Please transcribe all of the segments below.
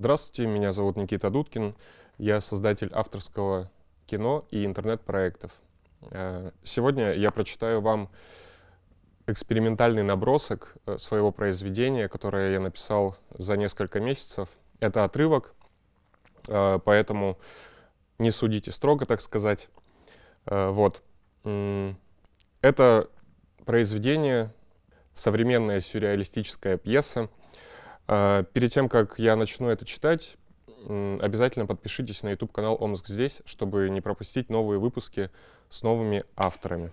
Здравствуйте, меня зовут Никита Дудкин. Я создатель авторского кино и интернет-проектов. Э, сегодня я прочитаю вам экспериментальный набросок э, своего произведения, которое я написал за несколько месяцев. Это отрывок, э, поэтому не судите строго, так сказать. Вот. Это произведение, современная сюрреалистическая пьеса. Перед тем, как я начну это читать, обязательно подпишитесь на YouTube-канал Омск здесь, чтобы не пропустить новые выпуски с новыми авторами.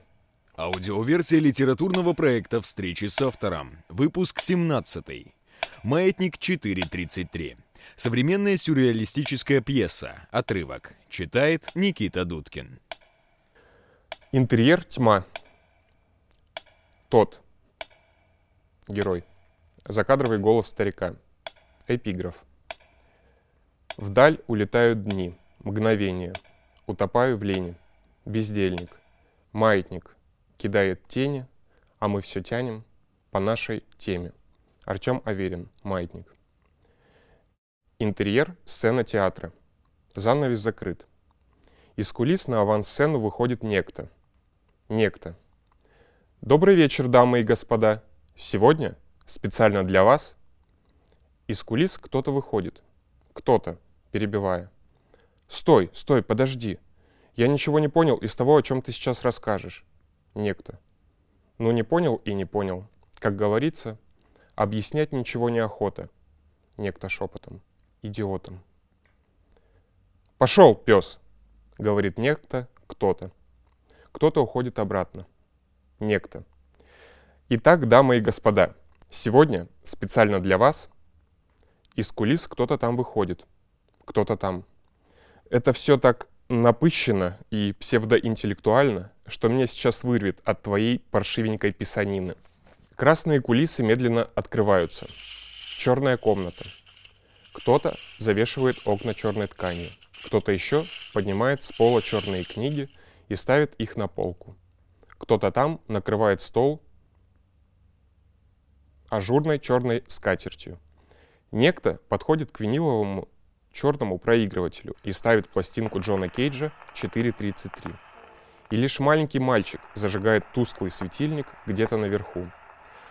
Аудиоверсия литературного проекта «Встречи с автором». Выпуск 17. «Маятник 433». Современная сюрреалистическая пьеса. Отрывок. Читает Никита Дудкин. Интерьер тьма. Тот. Герой. Закадровый голос старика. Эпиграф. Вдаль улетают дни, мгновения. Утопаю в лени. Бездельник. Маятник. Кидает тени, а мы все тянем по нашей теме. Артем Аверин. Маятник. Интерьер – сцена театра. Занавес закрыт. Из кулис на авансцену выходит некто. Некто. Добрый вечер, дамы и господа. Сегодня, специально для вас, из кулис кто-то выходит. Кто-то перебивая. «Стой, стой, подожди. Я ничего не понял из того, о чем ты сейчас расскажешь». Некто. «Ну не понял и не понял. Как говорится, объяснять ничего неохота». Некто шепотом. Идиотом. «Пошел, пес!» — говорит некто, кто-то. Кто-то уходит обратно. Некто. Итак, дамы и господа, сегодня специально для вас из кулис кто-то там выходит — кто-то там. Это все так напыщенно и псевдоинтеллектуально, что меня сейчас вырвет от твоей паршивенькой писанины. Красные кулисы медленно открываются. Черная комната. Кто-то завешивает окна черной тканью. Кто-то еще поднимает с пола черные книги и ставит их на полку. Кто-то там накрывает стол ажурной черной скатертью. Некто подходит к виниловому черному проигрывателю и ставит пластинку Джона Кейджа 4.33. И лишь маленький мальчик зажигает тусклый светильник где-то наверху.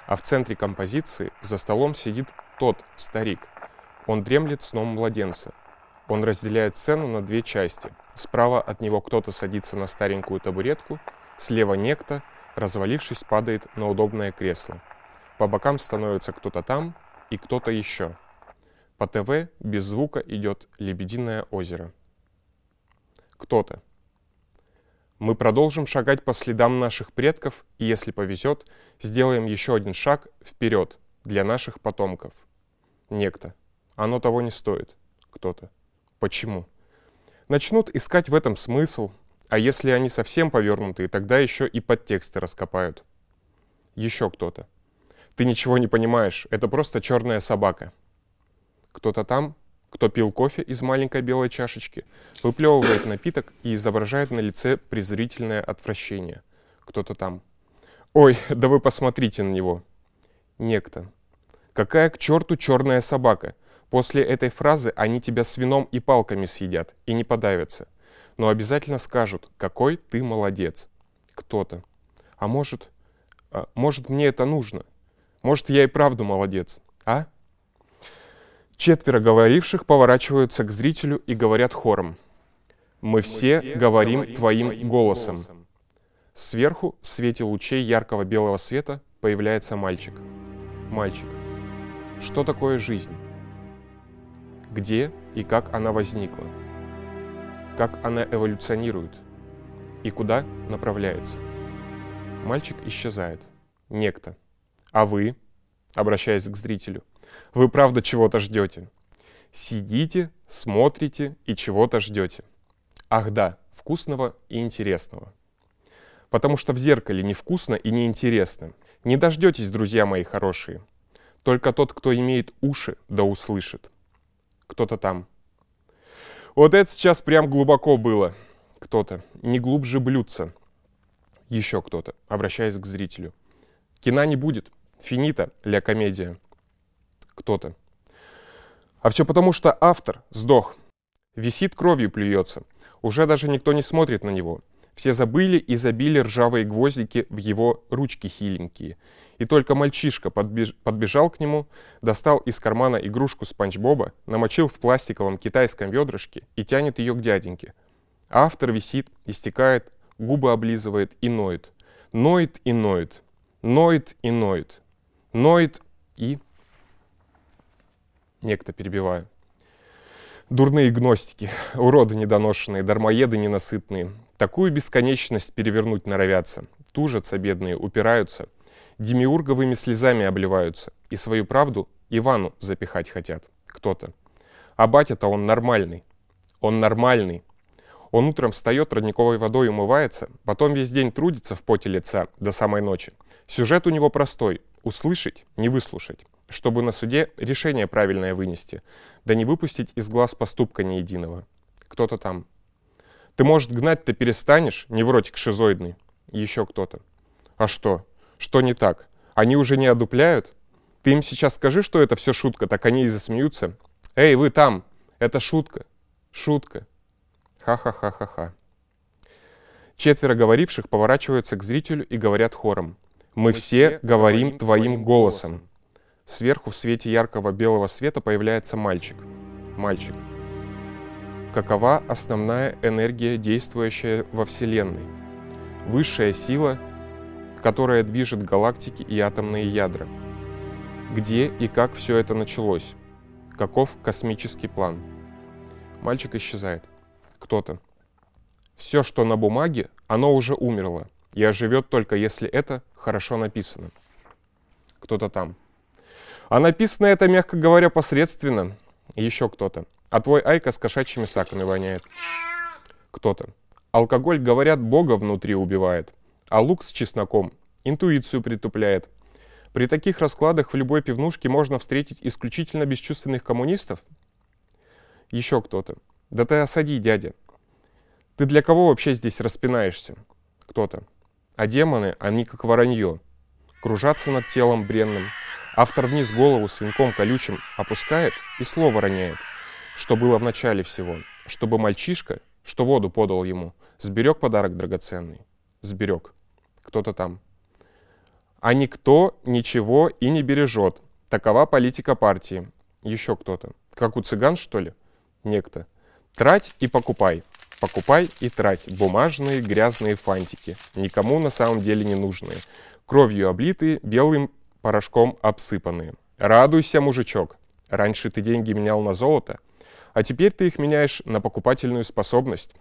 А в центре композиции за столом сидит тот старик. Он дремлет сном младенца. Он разделяет сцену на две части. Справа от него кто-то садится на старенькую табуретку, слева некто, развалившись, падает на удобное кресло. По бокам становится кто-то там и кто-то еще – по ТВ без звука идет «Лебединое озеро». Кто-то. Мы продолжим шагать по следам наших предков, и если повезет, сделаем еще один шаг вперед для наших потомков. Некто. Оно того не стоит. Кто-то. Почему? Начнут искать в этом смысл, а если они совсем повернутые, тогда еще и подтексты раскопают. Еще кто-то. Ты ничего не понимаешь, это просто черная собака. Кто-то там, кто пил кофе из маленькой белой чашечки, выплевывает напиток и изображает на лице презрительное отвращение. Кто-то там. Ой, да вы посмотрите на него. Некто. Какая к черту черная собака? После этой фразы они тебя с вином и палками съедят и не подавятся. Но обязательно скажут, какой ты молодец. Кто-то. А может, а, может мне это нужно? Может я и правду молодец, а? Четверо говоривших поворачиваются к зрителю и говорят хором. «Мы все, говорим твоим голосом». Сверху, в свете лучей яркого белого света, появляется мальчик. Мальчик. Что такое жизнь? Где и как она возникла? Как она эволюционирует? И куда направляется? Мальчик исчезает. Некто. А вы, обращаясь к зрителю, вы правда чего-то ждете. Сидите, смотрите и чего-то ждете. Ах да, вкусного и интересного. Потому что в зеркале невкусно и неинтересно. Не дождетесь, друзья мои хорошие. Только тот, кто имеет уши, да услышит. Кто-то там. Вот это сейчас прям глубоко было. Кто-то. Не глубже блюдца. Еще кто-то, обращаясь к зрителю. Кина не будет. Финита, ля комедия кто-то. А все потому, что автор сдох. Висит кровью плюется. Уже даже никто не смотрит на него. Все забыли и забили ржавые гвоздики в его ручки хиленькие. И только мальчишка подбеж... подбежал к нему, достал из кармана игрушку Спанч Боба, намочил в пластиковом китайском ведрышке и тянет ее к дяденьке. Автор висит, истекает, губы облизывает и ноет. Ноет и ноет. Ноет и ноет. Ноет и... Некто перебиваю. Дурные гностики, уроды недоношенные, дармоеды ненасытные. Такую бесконечность перевернуть норовятся. Тужатся бедные, упираются. Демиурговыми слезами обливаются. И свою правду Ивану запихать хотят. Кто-то. А батя-то он нормальный. Он нормальный. Он утром встает, родниковой водой умывается, потом весь день трудится в поте лица до самой ночи. Сюжет у него простой. Услышать, не выслушать чтобы на суде решение правильное вынести, да не выпустить из глаз поступка ни единого. Кто-то там. Ты, может, гнать-то перестанешь, невротик шизоидный. Еще кто-то. А что? Что не так? Они уже не одупляют? Ты им сейчас скажи, что это все шутка, так они и засмеются. Эй, вы там! Это шутка. Шутка. Ха-ха-ха-ха-ха. Четверо говоривших поворачиваются к зрителю и говорят хором. «Мы, все говорим твоим голосом». голосом. Сверху в свете яркого белого света появляется мальчик. Мальчик. Какова основная энергия, действующая во Вселенной? Высшая сила, которая движет галактики и атомные ядра. Где и как все это началось? Каков космический план? Мальчик исчезает. Кто-то. Все, что на бумаге, оно уже умерло и оживет только если это хорошо написано. Кто-то там. А написано это, мягко говоря, посредственно. еще кто-то. А твой Айка с кошачьими саками воняет. Кто-то. Алкоголь, говорят, Бога внутри убивает. А лук с чесноком интуицию притупляет. При таких раскладах в любой пивнушке можно встретить исключительно бесчувственных коммунистов. Еще кто-то. Да ты осади, дядя. Ты для кого вообще здесь распинаешься? Кто-то. А демоны, они как воронье. Кружатся над телом бренным, Автор вниз голову свинком колючим опускает и слово роняет, что было в начале всего, чтобы мальчишка, что воду подал ему, сберег подарок драгоценный. Сберег. Кто-то там. А никто ничего и не бережет. Такова политика партии. Еще кто-то. Как у цыган, что ли? Некто. Трать и покупай. Покупай и трать. Бумажные грязные фантики. Никому на самом деле не нужные. Кровью облитые, белым порошком обсыпанные. Радуйся, мужичок. Раньше ты деньги менял на золото, а теперь ты их меняешь на покупательную способность.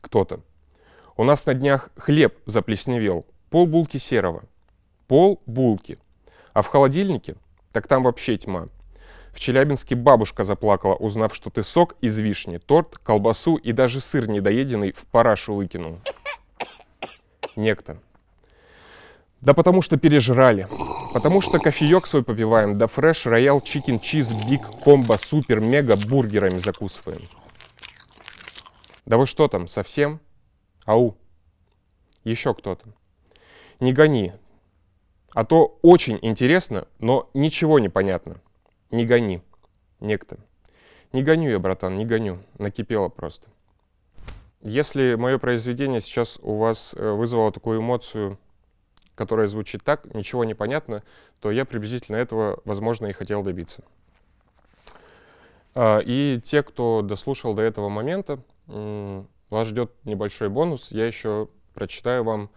Кто-то. У нас на днях хлеб заплесневел, пол булки серого. Пол булки. А в холодильнике? Так там вообще тьма. В Челябинске бабушка заплакала, узнав, что ты сок из вишни, торт, колбасу и даже сыр недоеденный в парашу выкинул. Некто. Да потому что пережрали. Потому что кофеек свой попиваем, да fresh, royal, chicken, cheese, big, комбо, супер, мега бургерами закусываем. Да вы что там, совсем? Ау. Еще кто-то. Не гони. А то очень интересно, но ничего не понятно. Не гони. Некто. Не гоню я, братан, не гоню. Накипело просто. Если мое произведение сейчас у вас э, вызвало такую эмоцию которая звучит так, ничего не понятно, то я приблизительно этого, возможно, и хотел добиться. А, и те, кто дослушал до этого момента, вас ждет небольшой бонус. Я еще прочитаю вам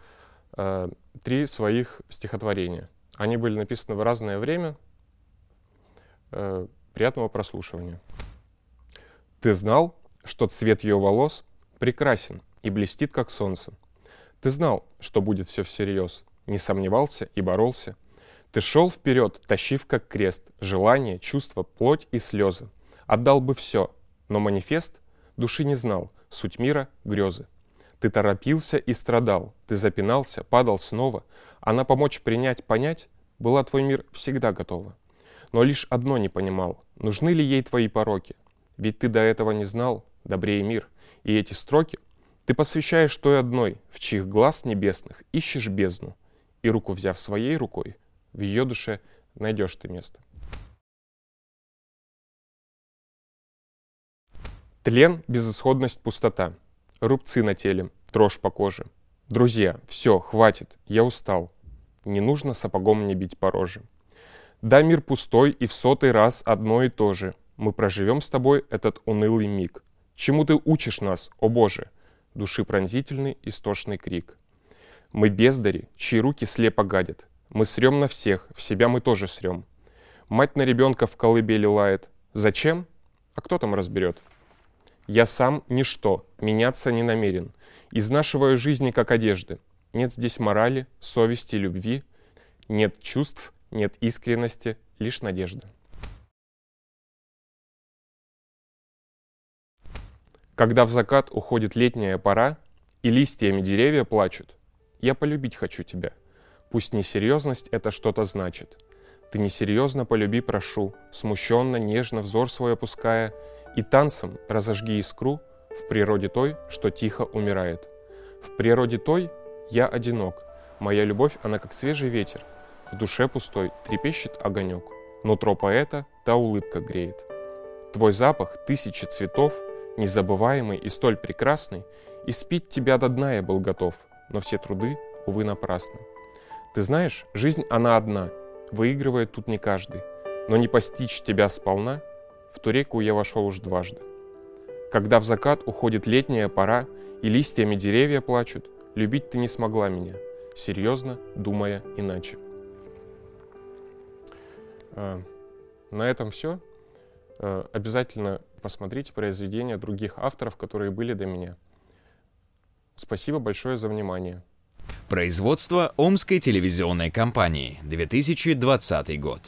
а, три своих стихотворения. Они были написаны в разное время. А, приятного прослушивания. Ты знал, что цвет ее волос прекрасен и блестит, как солнце. Ты знал, что будет все всерьез, не сомневался и боролся. Ты шел вперед, тащив как крест, желание, чувства, плоть и слезы. Отдал бы все, но манифест души не знал, суть мира — грезы. Ты торопился и страдал, ты запинался, падал снова, а на помочь принять, понять была твой мир всегда готова. Но лишь одно не понимал, нужны ли ей твои пороки, ведь ты до этого не знал, добрее мир, и эти строки ты посвящаешь той одной, в чьих глаз небесных ищешь бездну, и руку взяв своей рукой, в ее душе найдешь ты место. Тлен, безысходность, пустота. Рубцы на теле, дрожь по коже. Друзья, все, хватит, я устал. Не нужно сапогом мне бить по роже. Да, мир пустой, и в сотый раз одно и то же. Мы проживем с тобой этот унылый миг. Чему ты учишь нас, о Боже? Души пронзительный, истошный крик. Мы бездари, чьи руки слепо гадят. Мы срем на всех, в себя мы тоже срем. Мать на ребенка в колыбели лает. Зачем? А кто там разберет? Я сам ничто, меняться не намерен. Изнашиваю жизни, как одежды. Нет здесь морали, совести, любви. Нет чувств, нет искренности, лишь надежда. Когда в закат уходит летняя пора, и листьями деревья плачут, я полюбить хочу тебя. Пусть несерьезность это что-то значит. Ты несерьезно полюби, прошу, смущенно, нежно взор свой опуская, и танцем разожги искру в природе той, что тихо умирает. В природе той я одинок, моя любовь, она как свежий ветер, в душе пустой трепещет огонек, нутро поэта та улыбка греет. Твой запах тысячи цветов, незабываемый и столь прекрасный, и спить тебя до дна я был готов, но все труды, увы, напрасны. Ты знаешь, жизнь она одна, выигрывает тут не каждый, но не постичь тебя сполна — в ту реку я вошел уж дважды. Когда в закат уходит летняя пора, и листьями деревья плачут, любить ты не смогла меня, серьезно думая иначе. А, на этом все. А, обязательно посмотрите произведения других авторов, которые были до меня. Спасибо большое за внимание. Производство Омской телевизионной компании, 2020 год.